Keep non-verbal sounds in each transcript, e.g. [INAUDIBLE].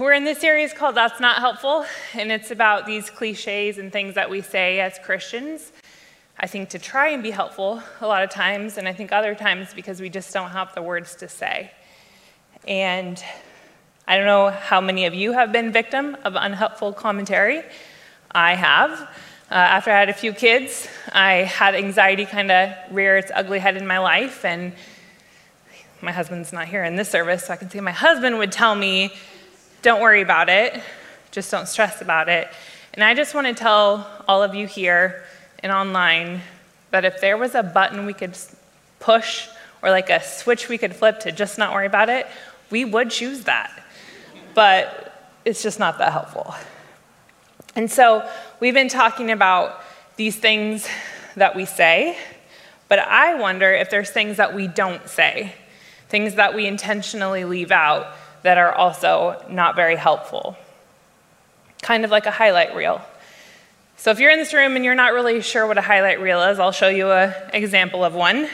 we're in this series called That's Not Helpful, and it's about these cliches and things that we say as Christians. I think to try and be helpful a lot of times, and I think other times because we just don't have the words to say. And I don't know how many of you have been victim of unhelpful commentary. I have. Uh, after I had a few kids, I had anxiety kind of rear its ugly head in my life, and my husband's not here in this service, so I can say my husband would tell me, don't worry about it, just don't stress about it. And I just want to tell all of you here and online that if there was a button we could push or like a switch we could flip to just not worry about it, we would choose that. But it's just not that helpful. And so we've been talking about these things that we say, but I wonder if there's things that we don't say things that we intentionally leave out that are also not very helpful. Kind of like a highlight reel. So if you're in this room and you're not really sure what a highlight reel is, I'll show you an example of one.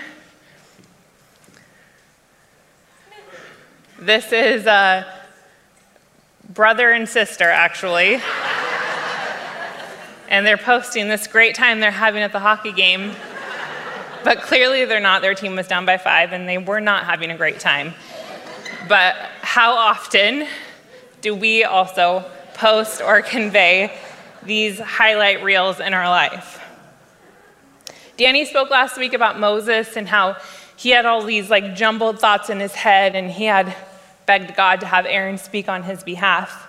This is a brother and sister, actually. and they're posting this great time they're having at the hockey game but clearly they're not. Their team was down by five, and they were not having a great time. But how often do we also post or convey these highlight reels in our life? Danny spoke last week about Moses and how he had all these like jumbled thoughts in his head, and he had begged God to have Aaron speak on his behalf.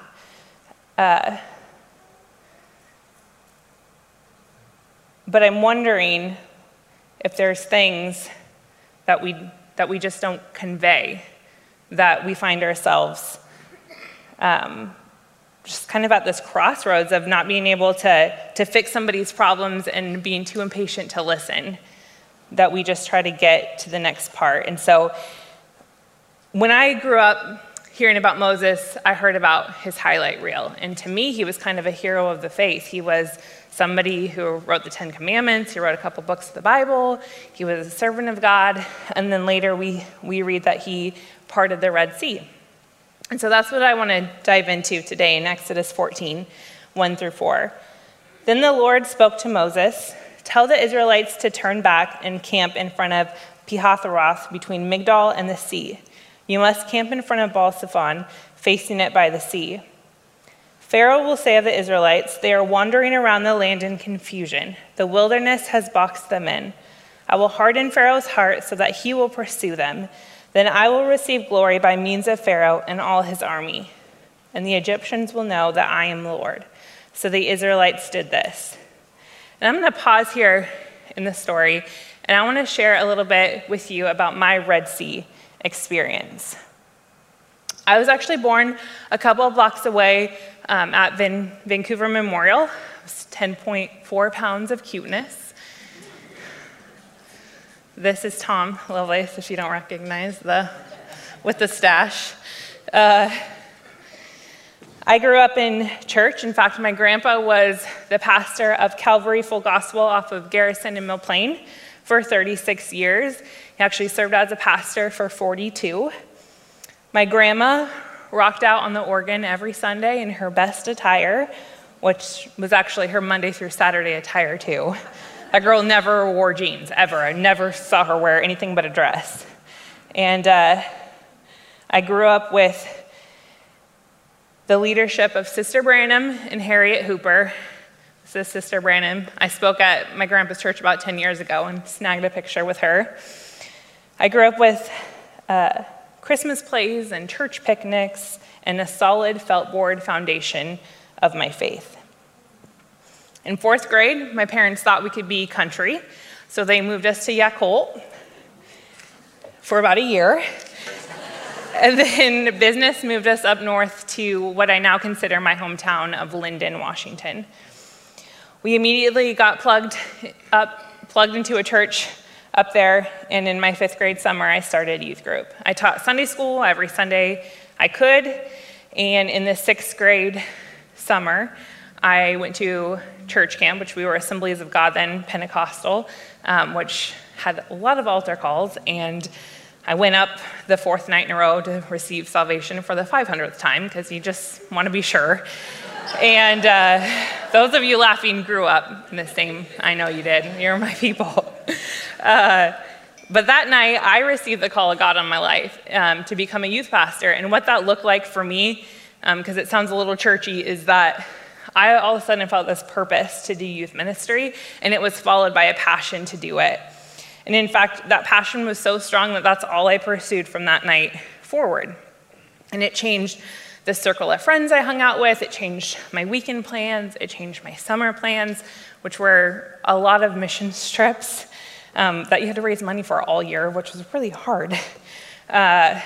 Uh, but I'm wondering if there's things that we, that we just don't convey, that we find ourselves um, just kind of at this crossroads of not being able to, to fix somebody's problems and being too impatient to listen, that we just try to get to the next part. And so when I grew up hearing about Moses, I heard about his highlight reel. And to me, he was kind of a hero of the faith. He was somebody who wrote the Ten Commandments, he wrote a couple books of the Bible, he was a servant of God, and then later we, we read that he parted the Red Sea. And so that's what I want to dive into today in Exodus 14, 1 through 4. Then the Lord spoke to Moses Tell the Israelites to turn back and camp in front of Pihahiroth between Migdol and the sea. You must camp in front of Baal Zephon, facing it by the sea. Pharaoh will say of the Israelites, They are wandering around the land in confusion. The wilderness has boxed them in. I will harden Pharaoh's heart so that he will pursue them. Then I will receive glory by means of Pharaoh and all his army. And the Egyptians will know that I am Lord. So the Israelites did this. And I'm going to pause here in the story, and I want to share a little bit with you about my Red Sea experience. I was actually born a couple of blocks away um, at Van- Vancouver Memorial. It was 10.4 pounds of cuteness. This is Tom Lovelace, if you don't recognize the with the stash. Uh, I grew up in church. In fact, my grandpa was the pastor of Calvary Full Gospel off of Garrison and Mill Plain for 36 years. He actually served as a pastor for 42. My grandma rocked out on the organ every Sunday in her best attire, which was actually her Monday through Saturday attire, too. That girl never wore jeans, ever. I never saw her wear anything but a dress. And uh, I grew up with the leadership of Sister Branham and Harriet Hooper. This is Sister Branham. I spoke at my grandpa's church about 10 years ago and snagged a picture with her. I grew up with uh, Christmas plays and church picnics, and a solid felt board foundation of my faith. In fourth grade, my parents thought we could be country, so they moved us to Yacolt for about a year. and then business moved us up north to what I now consider my hometown of Lynden, Washington. We immediately got plugged up, plugged into a church up there, and in my fifth grade summer, I started youth group. I taught Sunday school every Sunday I could, and in the sixth grade summer, I went to church camp, which we were Assemblies of God then, Pentecostal, um, which had a lot of altar calls, and I went up the fourth night in a row to receive salvation for the 500th time because you just want to be sure. and uh, those of you laughing grew up in the same, I know you did. You're my people. Uh, but that night, I received the call of God on my life um, to become a youth pastor. And what that looked like for me, because um, it sounds a little churchy, is that I all of a sudden felt this purpose to do youth ministry, and it was followed by a passion to do it. And in fact, that passion was so strong that that's all I pursued from that night forward. And it changed the circle of friends I hung out with, it changed my weekend plans, it changed my summer plans, which were a lot of mission [LAUGHS] trips um, that you had to raise money for all year, which was really hard. Uh,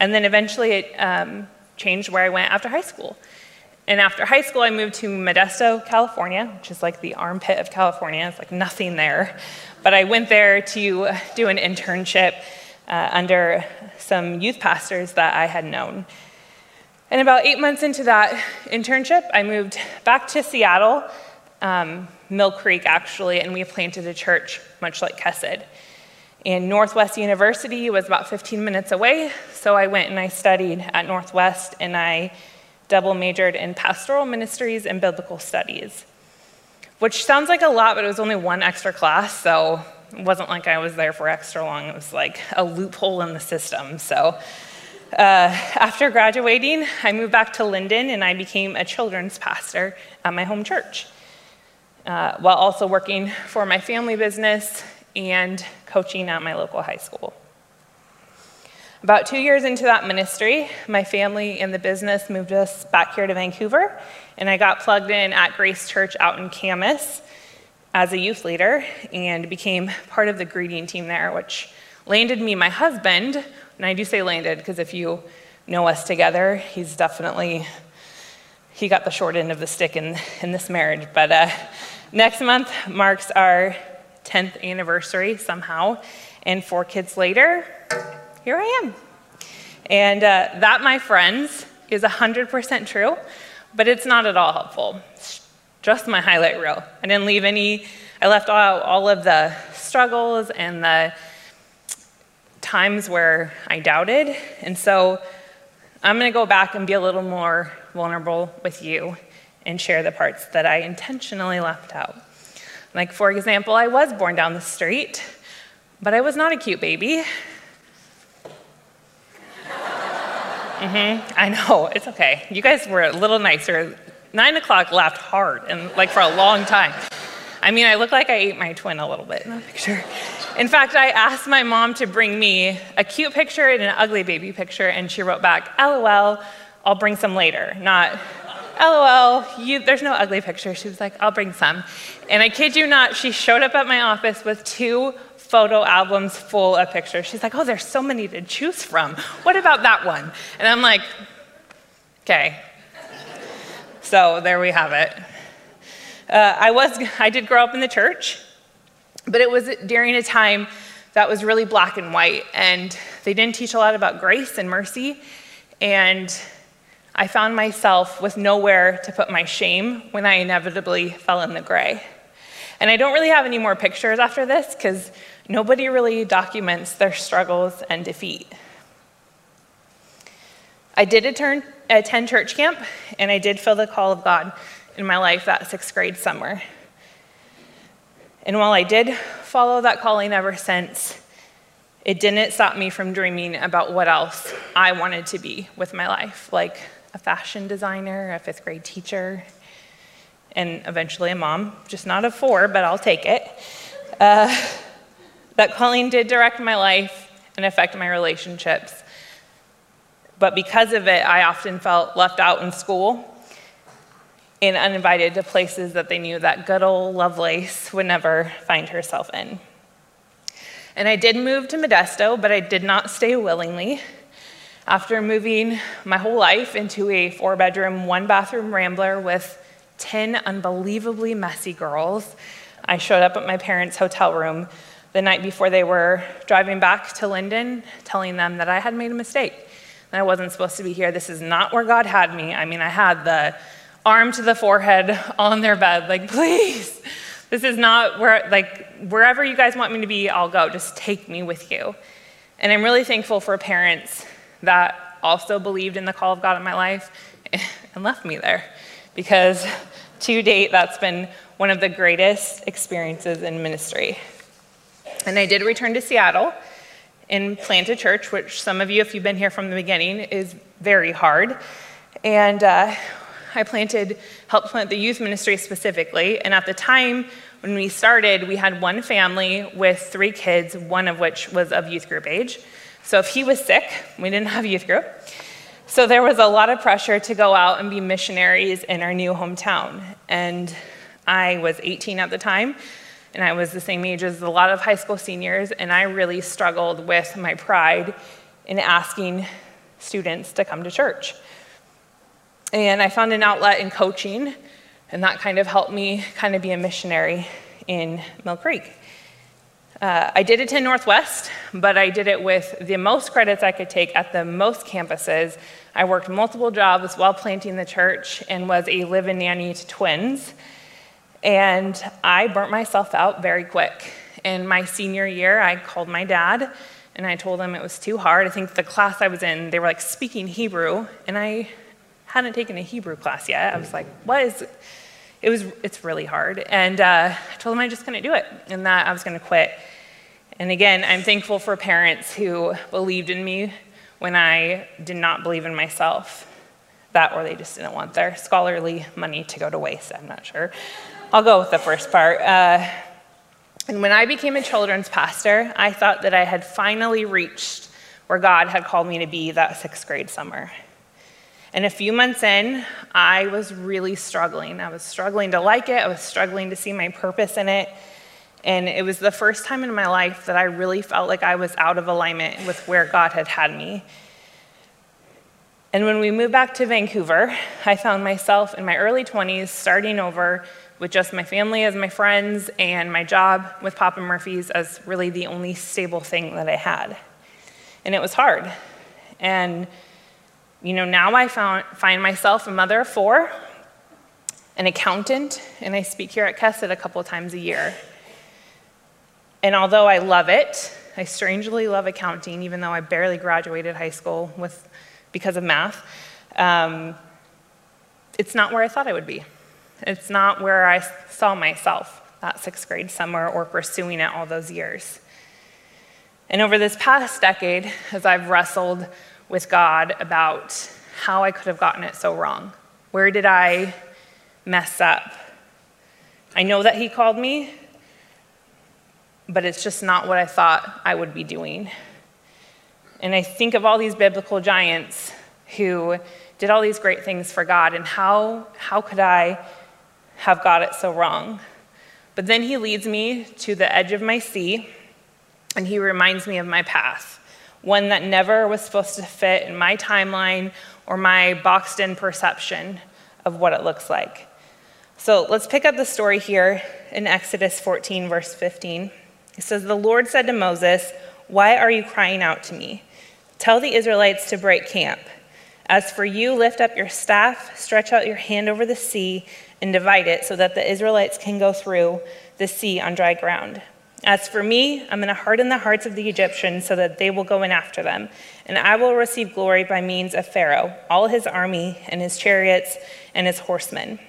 and then eventually it um, changed where I went after high school. And after high school, I moved to Modesto, California, which is like the armpit of California. It's like nothing there. But I went there to do an internship uh, under some youth pastors that I had known. And about eight months into that internship, I moved back to Seattle, um, Mill Creek actually, and we planted a church much like Kesed. And Northwest University was about 15 minutes away, so I went and I studied at Northwest and I double majored in pastoral ministries and biblical studies, which sounds like a lot, but it was only one extra class, so it wasn't like I was there for extra long. It was like a loophole in the system. So uh, after graduating, I moved back to Lynden and I became a children's pastor at my home church, uh, while also working for my family business and coaching at my local high school. About two years into that ministry, my family and the business moved us back here to Vancouver, and I got plugged in at Grace Church out in Camas as a youth leader and became part of the greeting team there, which landed me my husband. And I do say landed because if you know us together, he's definitely he got the short end of the stick in, in this marriage. But uh, next month marks our 10th anniversary somehow, and four kids later, here I am. And uh, that, my friends, is 100% true, but it's not at all helpful. It's just my highlight reel. I didn't leave any, I left out all of the struggles and the times where I doubted. And so I'm going to go back and be a little more vulnerable with you and share the parts that I intentionally left out. Like, for example, I was born down the street, but I was not a cute baby. Mm-hmm. I know, it's okay. You guys were a little nicer. Nine o'clock laughed hard and like for a long time. I mean, I look like I ate my twin a little bit in the picture. In fact, I asked my mom to bring me a cute picture and an ugly baby picture, and she wrote back, LOL, I'll bring some later. Not, LOL, you, there's no ugly picture. She was like, I'll bring some. And I kid you not, she showed up at my office with two photo albums full of pictures. She's like, oh, there's so many to choose from. What about that one? And I'm like, okay. So there we have it. Uh, I was, I did grow up in the church, but it was during a time that was really black and white, and they didn't teach a lot about grace and mercy, and I found myself with nowhere to put my shame when I inevitably fell in the gray. And I don't really have any more pictures after this because nobody really documents their struggles and defeat. I did attend, attend church camp, and I did feel the call of God in my life that sixth grade summer. And while I did follow that calling ever since, it didn't stop me from dreaming about what else I wanted to be with my life, like a fashion designer, a fifth grade teacher, and eventually a mom, just not of four, but I'll take it. Uh, that calling did direct my life and affect my relationships. But because of it, I often felt left out in school and uninvited to places that they knew that good old Lovelace would never find herself in. And I did move to Modesto, but I did not stay willingly. After moving my whole life into a four bedroom, one bathroom rambler with 10 unbelievably messy girls, I showed up at my parents' hotel room the night before they were driving back to Lynden, telling them that I had made a mistake. And I wasn't supposed to be here. This is not where God had me. I mean, I had the arm to the forehead [LAUGHS] on their bed, like, please, this is not where, like, wherever you guys want me to be, I'll go. Just take me with you. And I'm really thankful for parents that also believed in the call of God in my life [LAUGHS] and left me there. Because to date, that's been one of the greatest experiences in ministry. And I did return to Seattle and plant a church, which some of you, if you've been here from the beginning, is very hard. And uh, I planted, helped plant the youth ministry specifically. And at the time when we started, we had one family with three kids, one of which was of youth group age. So if he was sick, we didn't have youth group. So there was a lot of pressure to go out and be missionaries in our new hometown. And I was 18 at the time, and I was the same age as a lot of high school seniors, and I really struggled with my pride in asking students to come to church. And I found an outlet in coaching, and that kind of helped me kind of be a missionary in Mill Creek. Uh, I did attend Northwest, but I did it with the most credits I could take at the most campuses. I worked multiple jobs while planting the church and was a live in nanny to twins. And I burnt myself out very quick. In my senior year, I called my dad and I told him it was too hard. I think the class I was in, they were like speaking Hebrew, and I hadn't taken a Hebrew class yet. I was like, what is, it was, it's really hard. And uh, I told him I just couldn't do it and that I was going to quit. And again, I'm thankful for parents who believed in me when I did not believe in myself. That or they just didn't want their scholarly money to go to waste, I'm not sure. I'll go with the first part. Uh, and when I became a children's pastor, I thought that I had finally reached where God had called me to be that sixth grade summer. And a few months in, I was really struggling. I was struggling to like it, I was struggling to see my purpose in it. And it was the first time in my life that I really felt like I was out of alignment with where God had had me. And when we moved back to Vancouver, I found myself in my early 20s starting over with just my family as my friends and my job with Papa Murphy's as really the only stable thing that I had. And it was hard. And you know, now I found, find myself a mother of four, an accountant, and I speak here at Kesed a couple times a year. And although I love it, I strangely love accounting, even though I barely graduated high school with, because of math. Um, it's not where I thought I would be. It's not where I saw myself that sixth grade summer or pursuing it all those years. And over this past decade, as I've wrestled with God about how I could have gotten it so wrong. Where did I mess up? I know that He called me, but it's just not what I thought I would be doing. And I think of all these biblical giants who did all these great things for God, and how, how could I have got it so wrong? But then he leads me to the edge of my sea, and he reminds me of my path one that never was supposed to fit in my timeline or my boxed in perception of what it looks like. So let's pick up the story here in Exodus 14, verse 15. It says, The Lord said to Moses, Why are you crying out to me? Tell the Israelites to break camp. As for you, lift up your staff, stretch out your hand over the sea, and divide it so that the Israelites can go through the sea on dry ground. As for me, I'm going to harden the hearts of the Egyptians so that they will go in after them, and I will receive glory by means of Pharaoh, all his army, and his chariots, and his horsemen.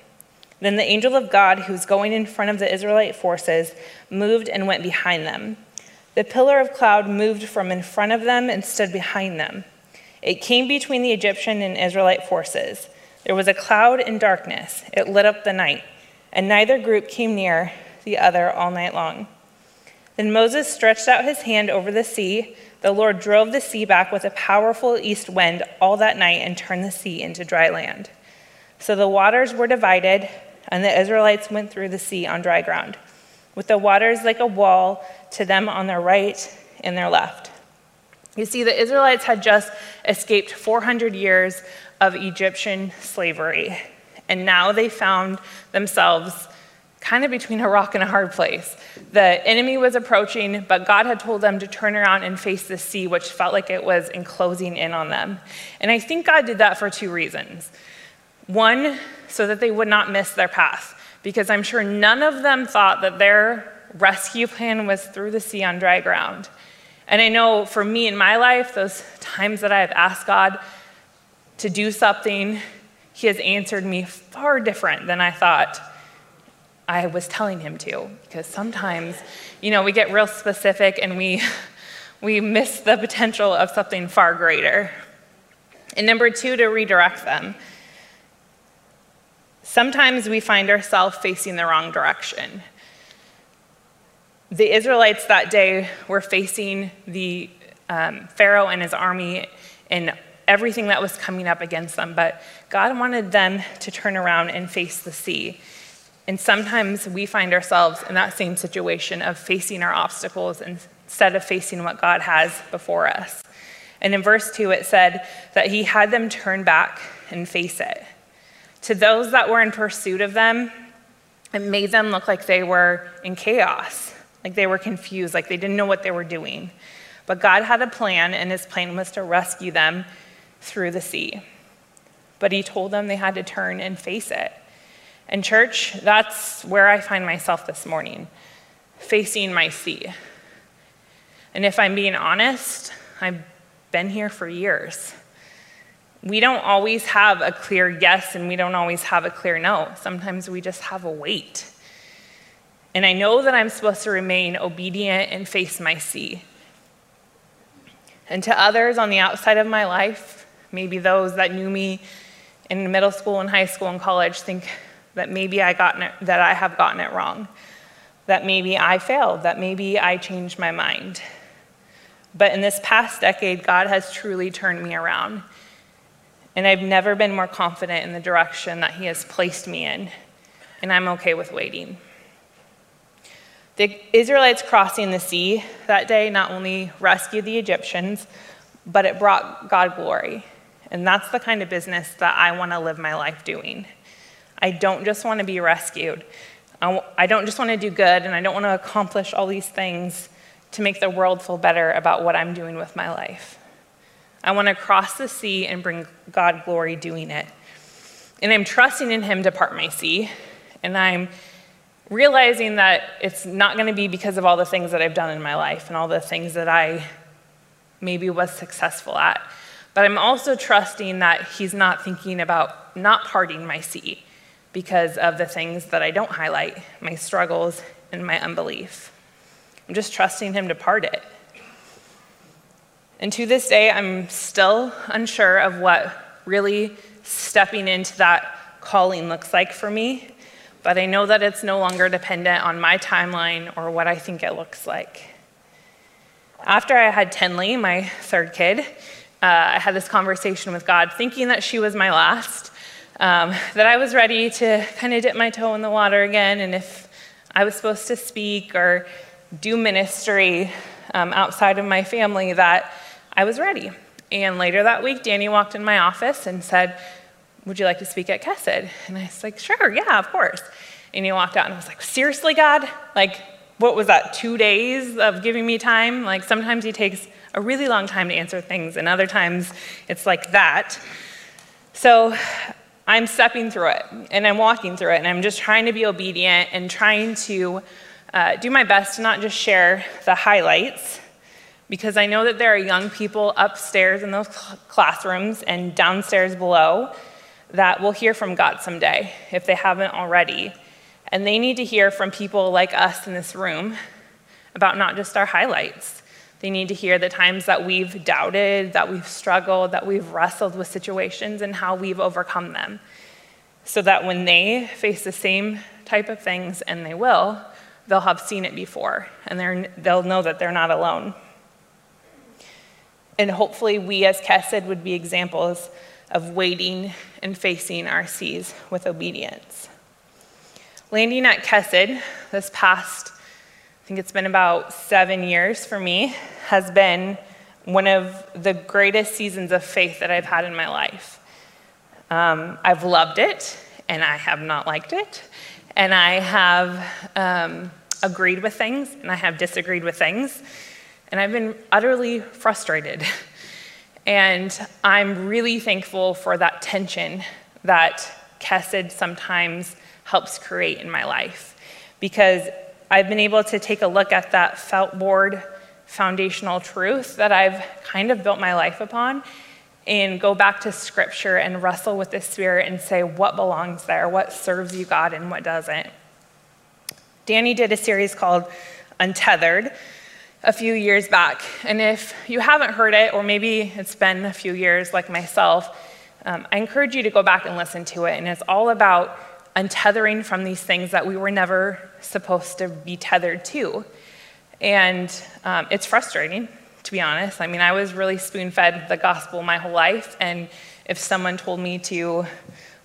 Then the angel of God, who was going in front of the Israelite forces, moved and went behind them. The pillar of cloud moved from in front of them and stood behind them. It came between the Egyptian and Israelite forces. There was a cloud and darkness. It lit up the night, and neither group came near the other all night long. Then Moses stretched out his hand over the sea. The Lord drove the sea back with a powerful east wind all that night and turned the sea into dry land. So the waters were divided, and the Israelites went through the sea on dry ground, with the waters like a wall to them on their right and their left. You see, the Israelites had just escaped 400 years of Egyptian slavery, and now they found themselves kind of between a rock and a hard place. The enemy was approaching, but God had told them to turn around and face the sea, which felt like it was enclosing in on them. And I think God did that for two reasons. One, so that they would not miss their path, because I'm sure none of them thought that their rescue plan was through the sea on dry ground. And I know for me in my life, those times that I have asked God to do something, He has answered me far different than I thought I was telling Him to. Because sometimes, you know, we get real specific and we, [LAUGHS] we miss the potential of something far greater. And number two, to redirect them. Sometimes we find ourselves facing the wrong direction. The Israelites that day were facing the um, Pharaoh and his army and everything that was coming up against them, but God wanted them to turn around and face the sea. And sometimes we find ourselves in that same situation of facing our obstacles instead of facing what God has before us. And in verse 2, it said that he had them turn back and face it. To those that were in pursuit of them, it made them look like they were in chaos, like they were confused, like they didn't know what they were doing. But God had a plan, and his plan was to rescue them through the sea. But he told them they had to turn and face it. And, church, that's where I find myself this morning, facing my sea. And if I'm being honest, I've been here for years. We don't always have a clear yes and we don't always have a clear no. Sometimes we just have a wait. And I know that I'm supposed to remain obedient and face my sea. And to others on the outside of my life, maybe those that knew me in middle school and high school and college think that maybe I gotten it, that I have gotten it wrong, that maybe I failed, that maybe I changed my mind. But in this past decade, God has truly turned me around. And I've never been more confident in the direction that He has placed me in. And I'm okay with waiting. The Israelites crossing the sea that day not only rescued the Egyptians, but it brought God glory. And that's the kind of business that I want to live my life doing. I don't just want to be rescued. I don't just want to do good, and I don't want to accomplish all these things to make the world feel better about what I'm doing with my life. I want to cross the sea and bring God glory doing it. And I'm trusting in Him to part my sea, and I'm realizing that it's not going to be because of all the things that I've done in my life and all the things that I maybe was successful at. But I'm also trusting that He's not thinking about not parting my sea because of the things that I don't highlight, my struggles and my unbelief. I'm just trusting Him to part it. And to this day, I'm still unsure of what really stepping into that calling looks like for me, but I know that it's no longer dependent on my timeline or what I think it looks like. After I had Tenley, my third kid, uh, I had this conversation with God, thinking that she was my last, um, that I was ready to kind of dip my toe in the water again, and if I was supposed to speak or do ministry um, outside of my family that I was ready. And later that week, Danny walked in my office and said, Would you like to speak at Kesed? And I was like, Sure, yeah, of course. And he walked out and I was like, Seriously, God? Like, what was that, two days of giving me time? Like, sometimes he takes a really long time to answer things, and other times it's like that. So I'm stepping through it and I'm walking through it, and I'm just trying to be obedient and trying to uh, do my best to not just share the highlights, because I know that there are young people upstairs in those classrooms and downstairs below that will hear from God someday if they haven't already. And they need to hear from people like us in this room about not just our highlights. They need to hear the times that we've doubted, that we've struggled, that we've wrestled with situations and how we've overcome them. So that when they face the same type of things, and they will, they'll have seen it before and they'll know that they're not alone. And hopefully, we as Kesed would be examples of waiting and facing our seas with obedience. Landing at Kesed this past, I think it's been about seven years for me, has been one of the greatest seasons of faith that I've had in my life. Um, I've loved it, and I have not liked it and I have um, agreed with things, and I have disagreed with things, and I've been utterly frustrated. And I'm really thankful for that tension that Kesed sometimes helps create in my life because I've been able to take a look at that felt board foundational truth that I've kind of built my life upon and go back to scripture and wrestle with the Spirit and say what belongs there, what serves you, God, and what doesn't. Danny did a series called Untethered a few years back. And if you haven't heard it, or maybe it's been a few years like myself, um, I encourage you to go back and listen to it. And it's all about untethering from these things that we were never supposed to be tethered to. And um, it's frustrating to be honest. I mean, I was really spoon fed the gospel my whole life, and if someone told me to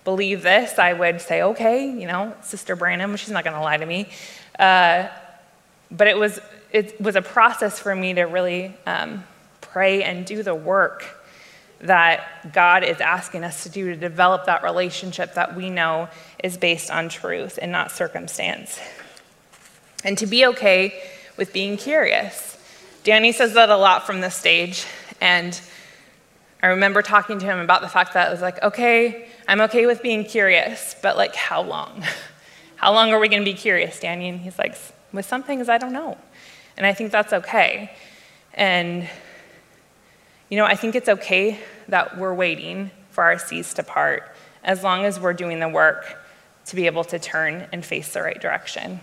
believe this, I would say, okay, you know, Sister Branham, she's not going to lie to me. Uh, but it was, it was a process for me to really um, pray and do the work that God is asking us to do to develop that relationship that we know is based on truth and not circumstance. And to be okay with being curious. Danny says that a lot from the stage, and I remember talking to him about the fact that I was like, okay, I'm okay with being curious, but like, how long? [LAUGHS] how long are we going to be curious, Danny? And he's like, with some things, I don't know. And I think that's okay. And, you know, I think it's okay that we're waiting for our seas to part as long as we're doing the work to be able to turn and face the right direction.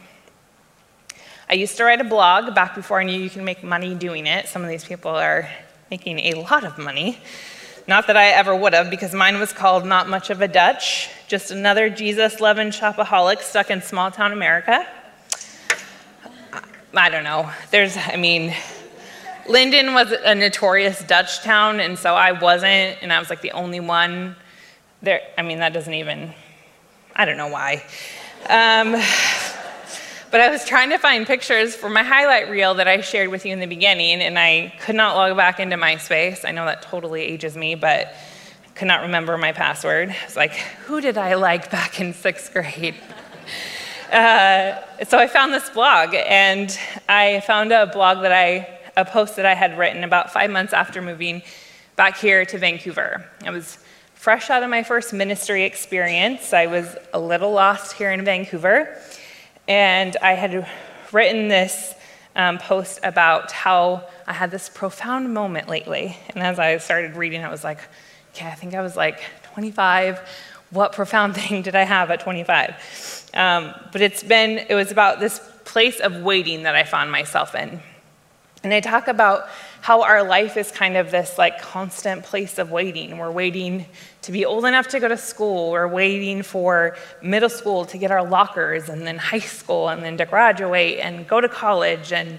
I used to write a blog back before I knew you can make money doing it. Some of these people are making a lot of money. Not that I ever would have, because mine was called Not Much of a Dutch, just another Jesus loving shopaholic stuck in small town America. I don't know. There's, I mean, Lynden was a notorious Dutch town, and so I wasn't, and I was like the only one there. I mean, that doesn't even, I don't know why. Um, but I was trying to find pictures for my highlight reel that I shared with you in the beginning, and I could not log back into MySpace. I know that totally ages me, but I could not remember my password. I was like, who did I like back in sixth grade? [LAUGHS] Uh, so I found this blog, and I found a blog that I, a post that I had written about five months after moving back here to Vancouver. I was fresh out of my first ministry experience. I was a little lost here in Vancouver. And I had written this um, post about how I had this profound moment lately. And as I started reading, I was like, okay, I think I was like 25. What profound [LAUGHS] thing did I have at 25? Um, but it's been, it was about this place of waiting that I found myself in. And I talk about how our life is kind of this like constant place of waiting. We're waiting to be old enough to go to school. We're waiting for middle school to get our lockers, and then high school, and then to graduate and go to college and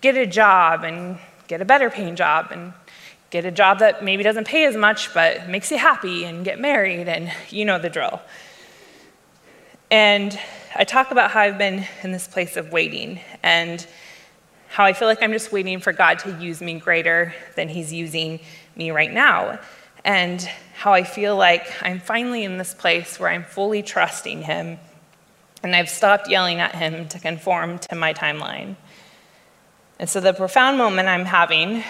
get a job and get a better paying job and get a job that maybe doesn't pay as much but makes you happy and get married, and you know the drill. And I talk about how I've been in this place of waiting and how I feel like I'm just waiting for God to use me greater than He's using me right now and how I feel like I'm finally in this place where I'm fully trusting Him and I've stopped yelling at Him to conform to my timeline. And so the profound moment I'm having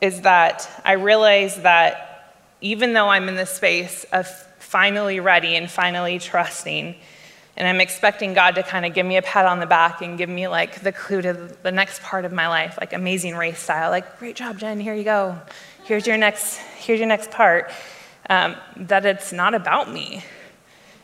is that I realize that even though I'm in this space of finally ready and finally trusting, and I'm expecting God to kind of give me a pat on the back and give me like the clue to the next part of my life, like amazing race style, like, great job, Jen, here you go here's your next, here's your next part, um, that it's not about me.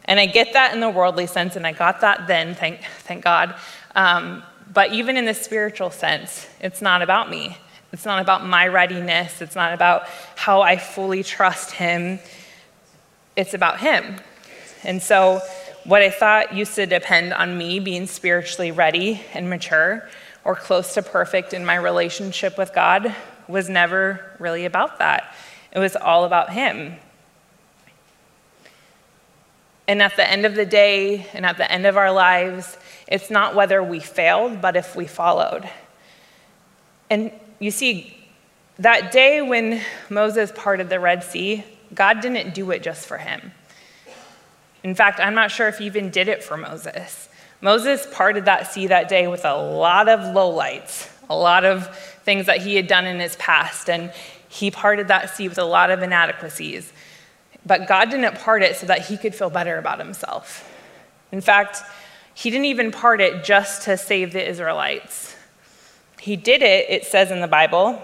And I get that in the worldly sense, and I got that then, thank, thank God. Um, but even in the spiritual sense, it's not about me. It's not about my readiness. It's not about how I fully trust Him. It's about Him. And so, what I thought used to depend on me being spiritually ready and mature or close to perfect in my relationship with God was never really about that. It was all about Him. And at the end of the day and at the end of our lives, it's not whether we failed, but if we followed. And you see, that day when Moses parted the Red Sea, God didn't do it just for him. In fact, I'm not sure if he even did it for Moses. Moses parted that sea that day with a lot of lowlights, a lot of things that he had done in his past, and he parted that sea with a lot of inadequacies. But God didn't part it so that he could feel better about himself. In fact, he didn't even part it just to save the Israelites. He did it, it says in the Bible,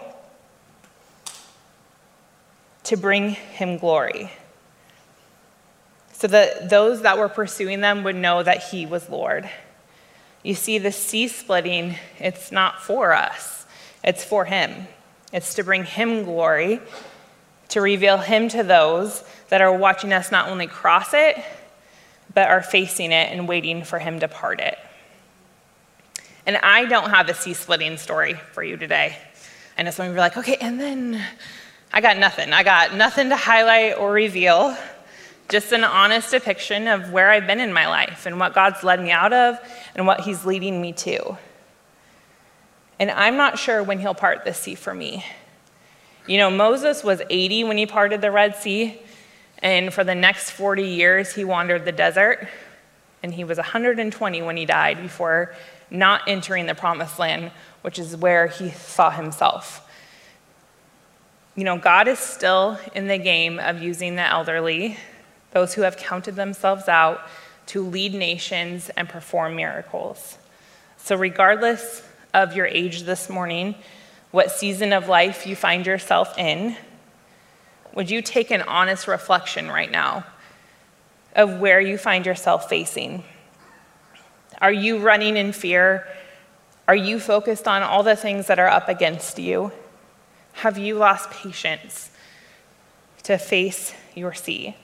to bring him glory. So that those that were pursuing them would know that he was Lord. You see, the sea splitting, it's not for us, it's for him. It's to bring him glory, to reveal him to those that are watching us not only cross it, but are facing it and waiting for him to part it. And I don't have a sea splitting story for you today. I know some of you are like, okay, and then I got nothing. I got nothing to highlight or reveal, just an honest depiction of where I've been in my life and what God's led me out of and what He's leading me to. And I'm not sure when He'll part the sea for me. You know, Moses was 80 when he parted the Red Sea, and for the next 40 years, he wandered the desert, and he was 120 when he died before not entering the promised land, which is where he saw himself. You know, God is still in the game of using the elderly, those who have counted themselves out, to lead nations and perform miracles. So, regardless of your age this morning, what season of life you find yourself in, would you take an honest reflection right now of where you find yourself facing? Are you running in fear? Are you focused on all the things that are up against you? Have you lost patience to face your sea?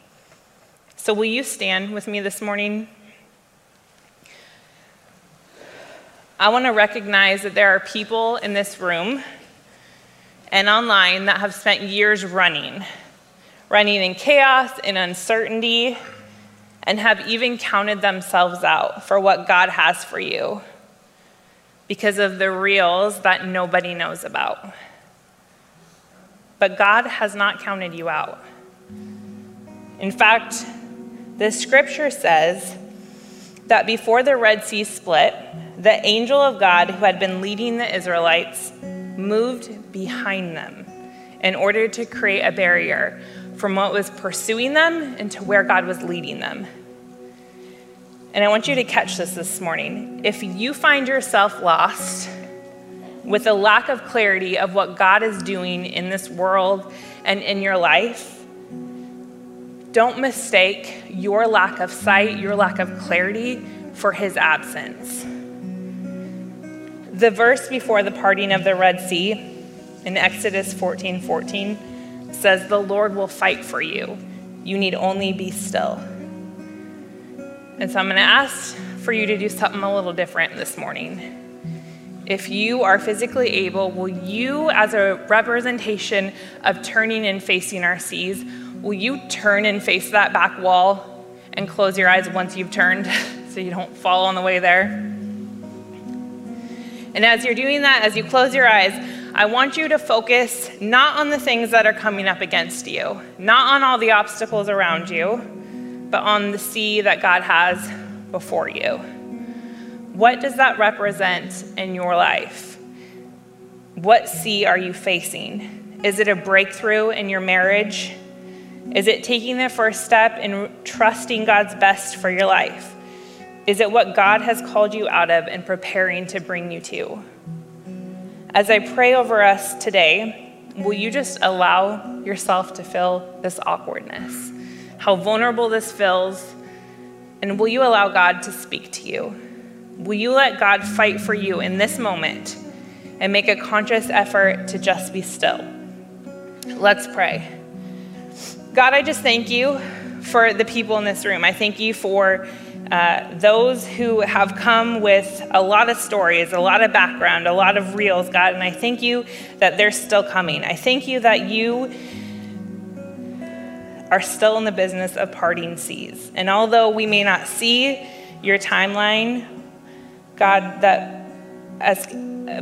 So, will you stand with me this morning? I want to recognize that there are people in this room and online that have spent years running, running in chaos and uncertainty, and have even counted themselves out for what God has for you because of the reels that nobody knows about. But God has not counted you out. In fact, the scripture says that before the Red Sea split, the angel of God who had been leading the Israelites moved behind them in order to create a barrier from what was pursuing them into where God was leading them. And I want you to catch this this morning. If you find yourself lost, with a lack of clarity of what God is doing in this world and in your life, don't mistake your lack of sight, your lack of clarity for his absence. The verse before the parting of the Red Sea in Exodus 14 14 says, The Lord will fight for you. You need only be still. And so I'm going to ask for you to do something a little different this morning if you are physically able, will you, as a representation of turning and facing our seas, will you turn and face that back wall and close your eyes once you've turned [LAUGHS] so you don't fall on the way there? And as you're doing that, as you close your eyes, I want you to focus not on the things that are coming up against you, not on all the obstacles around you, but on the sea that God has before you. What does that represent in your life? What sea are you facing? Is it a breakthrough in your marriage? Is it taking the first step in trusting God's best for your life? Is it what God has called you out of and preparing to bring you to? As I pray over us today, will you just allow yourself to feel this awkwardness? How vulnerable this feels? And will you allow God to speak to you? Will you let God fight for you in this moment and make a conscious effort to just be still? Let's pray. God, I just thank you for the people in this room. I thank you for uh, those who have come with a lot of stories, a lot of background, a lot of reels, God, and I thank you that they're still coming. I thank you that you are still in the business of parting seas. And although we may not see your timeline God, that as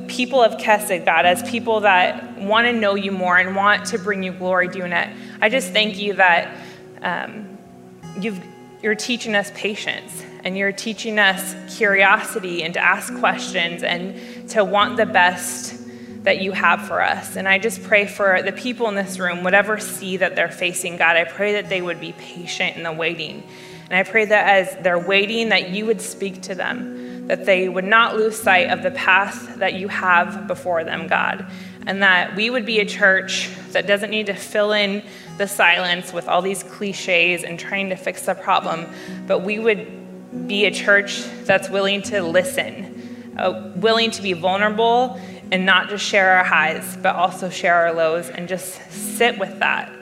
people of Kesed, God, as people that want to know you more and want to bring you glory doing it, I just thank you that um, you've, you're teaching us patience and you're teaching us curiosity and to ask questions and to want the best that you have for us. And I just pray for the people in this room, whatever sea that they're facing, God, I pray that they would be patient in the waiting. And I pray that as they're waiting, that you would speak to them that they would not lose sight of the path that you have before them, God, and that we would be a church that doesn't need to fill in the silence with all these cliches and trying to fix the problem, but we would be a church that's willing to listen, uh, willing to be vulnerable and not just share our highs, but also share our lows and just sit with that.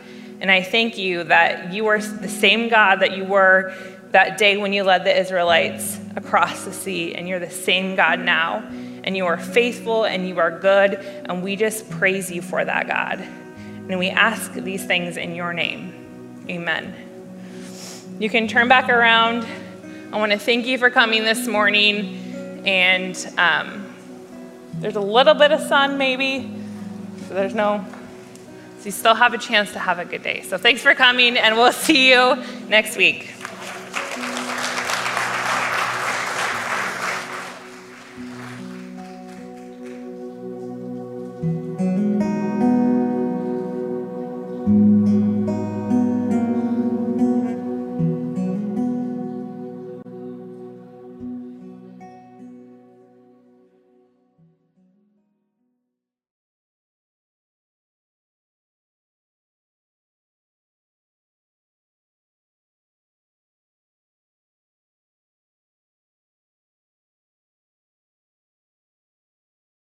And I thank you that you are the same God that you were that day when you led the Israelites across the sea, and you're the same God now. And you are faithful and you are good, and we just praise you for that, God. And we ask these things in your name. Amen. You can turn back around. I want to thank you for coming this morning. And um, there's a little bit of sun, maybe. So there's no, so you still have a chance to have a good day. So thanks for coming, and we'll [LAUGHS] see you next week.